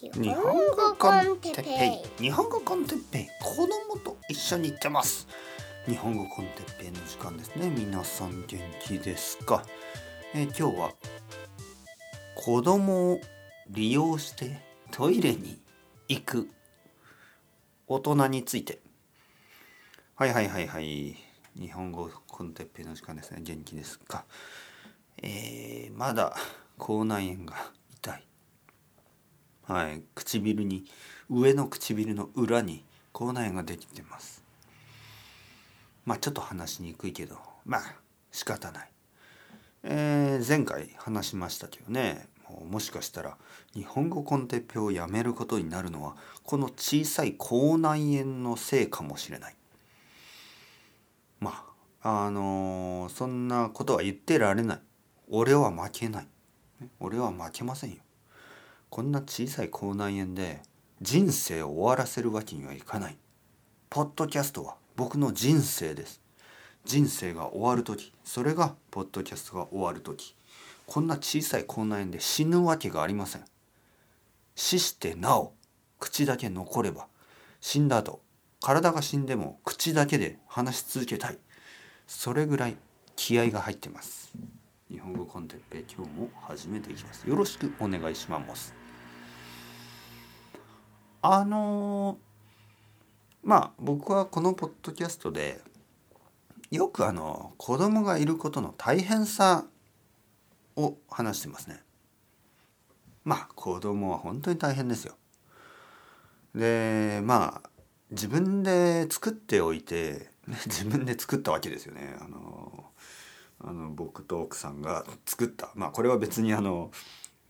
日本語コンテッペイ。日本語コンテッペイ。子供と一緒に行ってます。日本語コンテッペイの時間ですね。皆さん元気ですか、えー、今日は子供を利用してトイレに行く。大人について。はいはいはいはい。日本語コンテッペイの時間ですね。元気ですか？えー、まだ口内炎が痛い。はい、唇に上の唇の裏に口内炎ができてます。まあちょっと話しにくいけどまあ仕方ない、えー、前回話しましたけどねもしかしたら日本語コンテッペをやめることになるのはこの小さい口内炎のせいかもしれない。まああのー、そんなことは言ってられない。俺は負けない。俺は負けませんよ。こんな小さい口内炎で人生を終わらせるわけにはいかない。ポッドキャストは僕の人生です。人生が終わる時、それがポッドキャストが終わる時。こんな小さい口内炎で死ぬわけがありません。死してなお、口だけ残れば、死んだ後、体が死んでも口だけで話し続けたい。それぐらい気合が入ってます。日本語コンテッペ今日も始めていきます。よろしくお願いします。あのまあ僕はこのポッドキャストでよくあの子供がいることの大変さを話してますね。まあ子供は本当に大変ですよ。でまあ自分で作っておいて 自分で作ったわけですよね。あのあの僕と奥さんが作った。まあこれは別にあの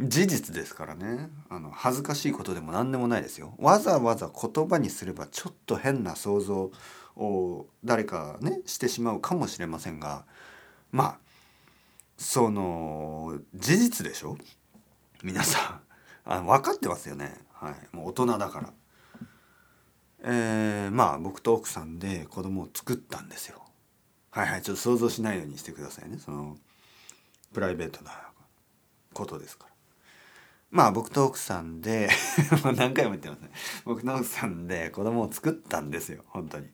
事実ですからね。あの恥ずかしいことでも何でもないですよ。わざわざ言葉にすればちょっと変な想像を誰かねしてしまうかもしれませんがまあその事実でしょ？皆さん。あ分かってますよね。はい。もう大人だから。えー、まあ僕と奥さんで子供を作ったんですよ。はいはいちょっと想像しないようにしてくださいねそのプライベートなことですからまあ僕と奥さんで 何回も言ってますね僕の奥さんで子供を作ったんですよ本当に。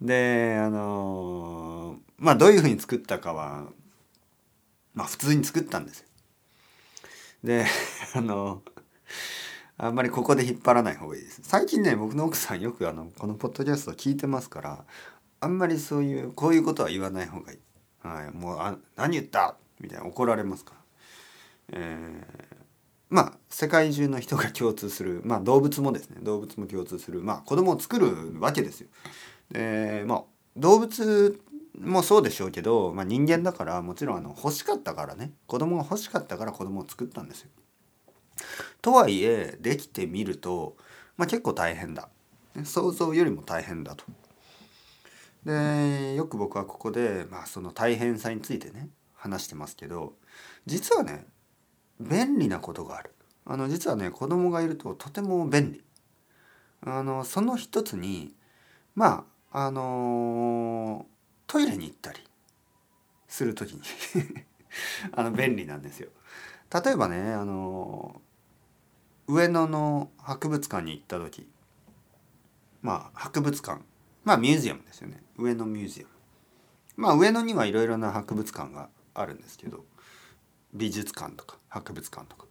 であのー、まあどういうふうに作ったかはまあ普通に作ったんですよ。で あのあんまりここで引っ張らない方がいいです。最近ね僕の奥さんよくあのこのポッドキャスト聞いてますからあんまりそういうこういうことは言わない方がいい。はい、もうあ何言った？みたいな怒られますから。えーまあ世界中の人が共通する、まあ、動物もですね動物も共通する、まあ、子供を作るわけですよ。でまあ動物もそうでしょうけど、まあ、人間だからもちろんあの欲しかったからね子供が欲しかったから子供を作ったんですよ。とはいえできてみると、まあ、結構大変だ。想像よりも大変だと。でよく僕はここで、まあ、その大変さについてね話してますけど実はね便利なことがある。あの実はね子供がいるととても便利。あのその一つにまああのトイレに行ったりする時に あの便利なんですよ。例えばねあの上野の博物館に行った時まあ博物館まあミュージアムですよね上野ミュージアムまあ上野にはいろいろな博物館があるんですけど美術館とか博物館とか。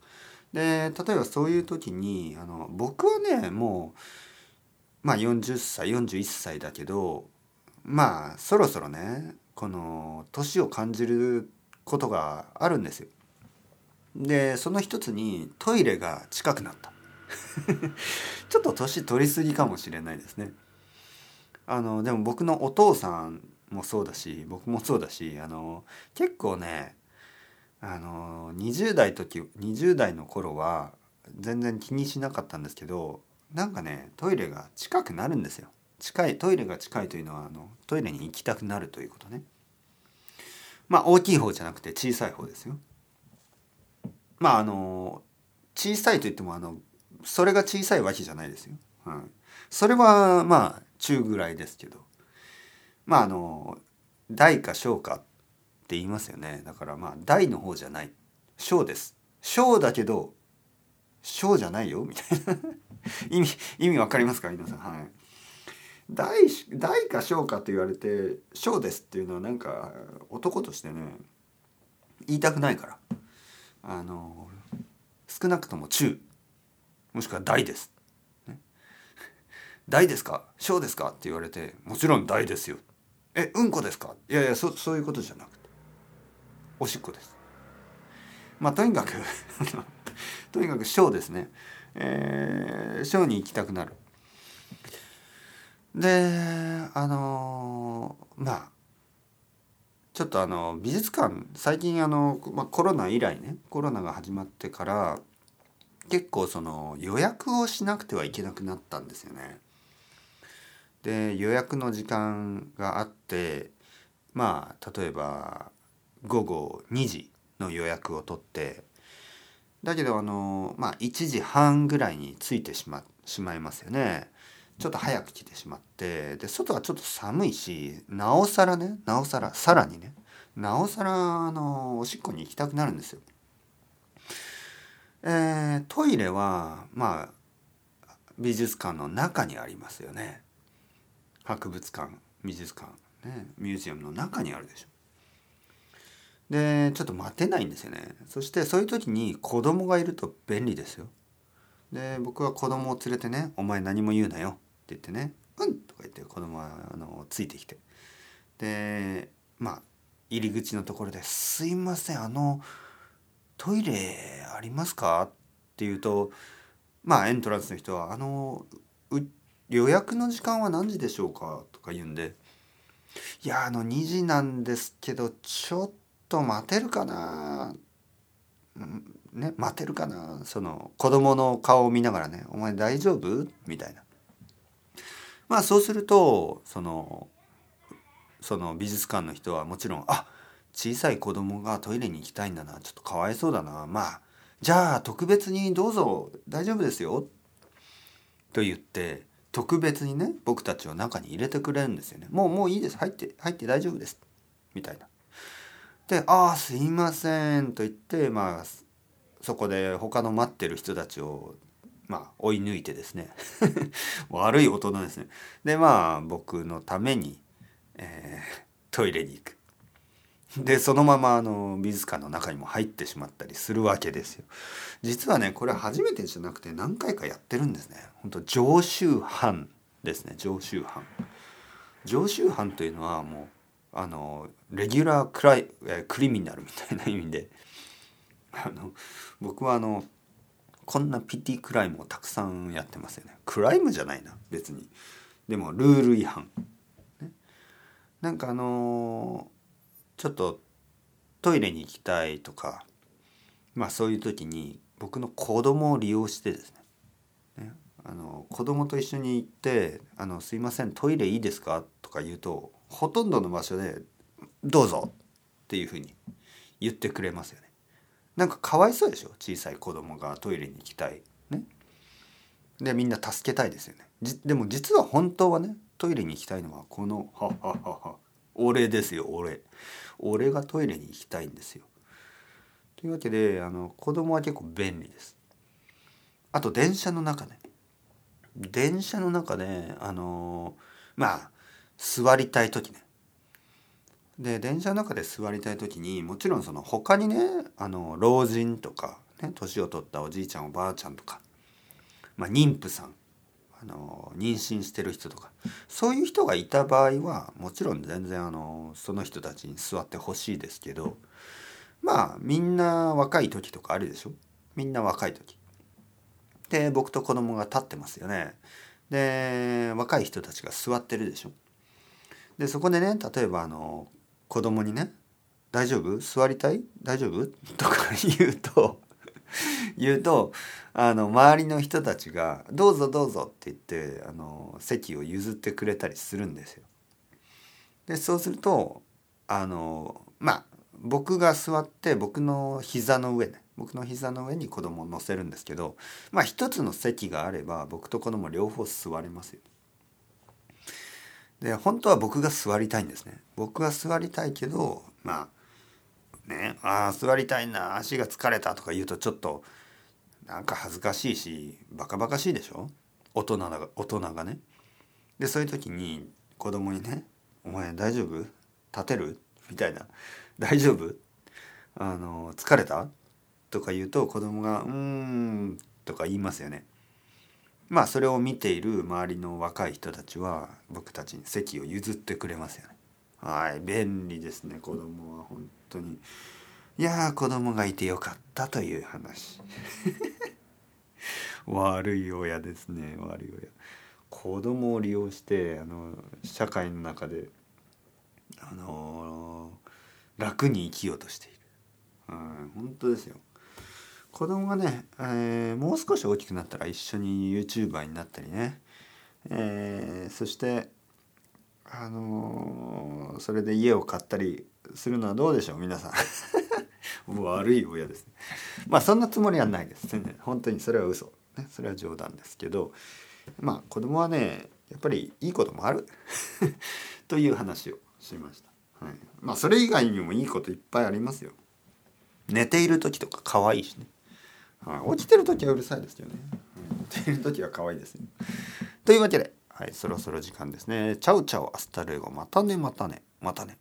で例えばそういう時にあの僕はねもうまあ40歳41歳だけどまあそろそろねこの年を感じることがあるんですよ。でその一つにトイレが近くなった ちょっと年取りすぎかもしれないですね。あのでも僕のお父さんもそうだし僕もそうだしあの結構ねあの20代時20代の頃は全然気にしなかったんですけどなんかねトイレが近くなるんですよ。近いトイレが近いというのはあのトイレに行きたくなるということね。まあ大きい方じゃなくて小さい方ですよ。まああの小さいといってもあのそれが小さいわけじゃないですよ、はい、それはまあ中ぐらいですけど。まああの大か小かって言いますよね。だからまあ大の方じゃない。小です。小だけど小じゃないよ。みたいな。意味意味わかりますか？皆さん。はい。大大か小かと言われて小ですっていうのはなんか男としてね言いたくないから。あの少なくとも中。もしくは大です、大ですか？小ですか？って言われてもちろん大ですよ。えうんこですか？いやいやそそういうことじゃなくておしっこです。まあとにかく とにかくショーですね、えー、ショーに行きたくなる。であのー、まあちょっとあの美術館最近あの、まあ、コロナ以来ねコロナが始まってから結構その予約をしなくてはいけなくなったんですよね。で予約の時間があってまあ例えば午後2時の予約を取ってだけどあのまあ1時半ぐらいに着いてしましまいますよね。ちょっと早く来てしまってで外はちょっと寒いしなおさらねなおさらさらにねなおさらあのおしっこに行きたくなるんですよ。えー、トイレはまあ美術館の中にありますよね。博物館美術館ねミュージアムの中にあるでしょ。でちょっと待てないんですよね。そしてそういう時に子供がいると便利ですよ。で僕は子供を連れてね「お前何も言うなよ」って言ってね「うん」とか言って子供はあのついてきてでまあ入り口のところで「すいませんあのトイレありますか?」って言うとまあエントランスの人は「あのう予約の時間は何時でしょうか?」とか言うんで「いやあの2時なんですけどちょっと待てるかな?」ね待てるかな？その子供の顔を見ながらね「お前大丈夫?」みたいなまあそうするとそのその美術館の人はもちろんあ小さい子供がトイレに行きたいんだなちょっとかわいそうだなまあじゃあ特別にどうぞ大丈夫ですよと言って特別にね僕たちを中に入れてくれるんですよね。もうもういいです。入って入って大丈夫です。みたいな。で「ああすいません」と言ってまあそこで他の待ってる人たちをまあ追い抜いてですね。悪い大人ですね。でまあ僕のために、えー、トイレに行く。でそのままあの美術館の中にも入ってしまったりするわけですよ。実はねこれ初めてじゃなくて何回かやってるんですね。本当常習犯ですね。常習犯。常習犯というのはもうあのレギュラークライクリミナルみたいな意味で。あの僕はあのこんなピティクライムをたくさんやってますよね。クライムじゃないな別に。でもルール違反、ね、なんかあのー、ちょっとトイレに行きたいとかまあそういう時に僕の子供を利用してですねねあの子供と一緒に行って「あのすいませんトイレいいですか?」とか言うとほとんどの場所で「どうぞ」っていうふうに言ってくれますよね。なんかかわいそうでしょ？小さい子供がトイレに行きたい。ね。でみんな助けたいですよね。でも実は本当はねトイレに行きたいのはこのはははは俺ですよ俺。俺がトイレに行きたいんですよ。というわけであの子供は結構便利です。あと電車の中ね。電車の中であのまあ座りたい時ねで電車の中で座りたい時にもちろんその他にねあの老人とか、ね、年を取ったおじいちゃんおばあちゃんとか、まあ、妊婦さんあの妊娠してる人とかそういう人がいた場合はもちろん全然あのその人たちに座ってほしいですけどまあみんな若い時とかあるでしょ？みんな若い時。で僕と子供が立ってますよね。で若い人たちが座ってるでしょ？でそこでね例えばあの子供にね「大丈夫？座りたい？大丈夫?」とか言うと 言うとあの周りの人たちが「どうぞどうぞ」って言ってあの席を譲ってくれたりするんですよ。でそうするとあのまあ僕が座って僕の膝の上ね僕の膝の上に子供を乗せるんですけどまあ一つの席があれば僕と子供両方座れますよ。で本当は僕が座りたいんですね僕が座りたいけどまあねああ座りたいな足が疲れたとか言うとちょっとなんか恥ずかしいしバカバカしいでしょ？大人が大人がね。でそういう時に子供にね「お前大丈夫？立てる?」みたいな「大丈夫？あの疲れた?」とか言うと子供が「うーん」とか言いますよね。まあそれを見ている周りの若い人たちは僕たちに席を譲ってくれますよね。はい便利ですね子供は本当に。いやー子供がいてよかったという話。悪い親ですね悪い親。子供を利用してあの社会の中であの楽に生きようとしている。うん、本当ですよ。子供がね、えー、もう少し大きくなったら一緒に YouTuber になったりね、えー、そしてあのー、それで家を買ったりするのはどうでしょう皆さん。悪い親ですね。まあそんなつもりはないです。全然。本当にそれは嘘。ね。それは冗談ですけど。まあ子供はねやっぱりいいこともある。という話をしました、はい、まあそれ以外にもいいこといっぱいありますよ。寝ている時とか可愛いしね。はい、起きてる時はうるさいですよね。起きてる時は可愛いですよ。というわけで、はい、そろそろ時間ですね。 chao chao hasta luego またねまたねまたね。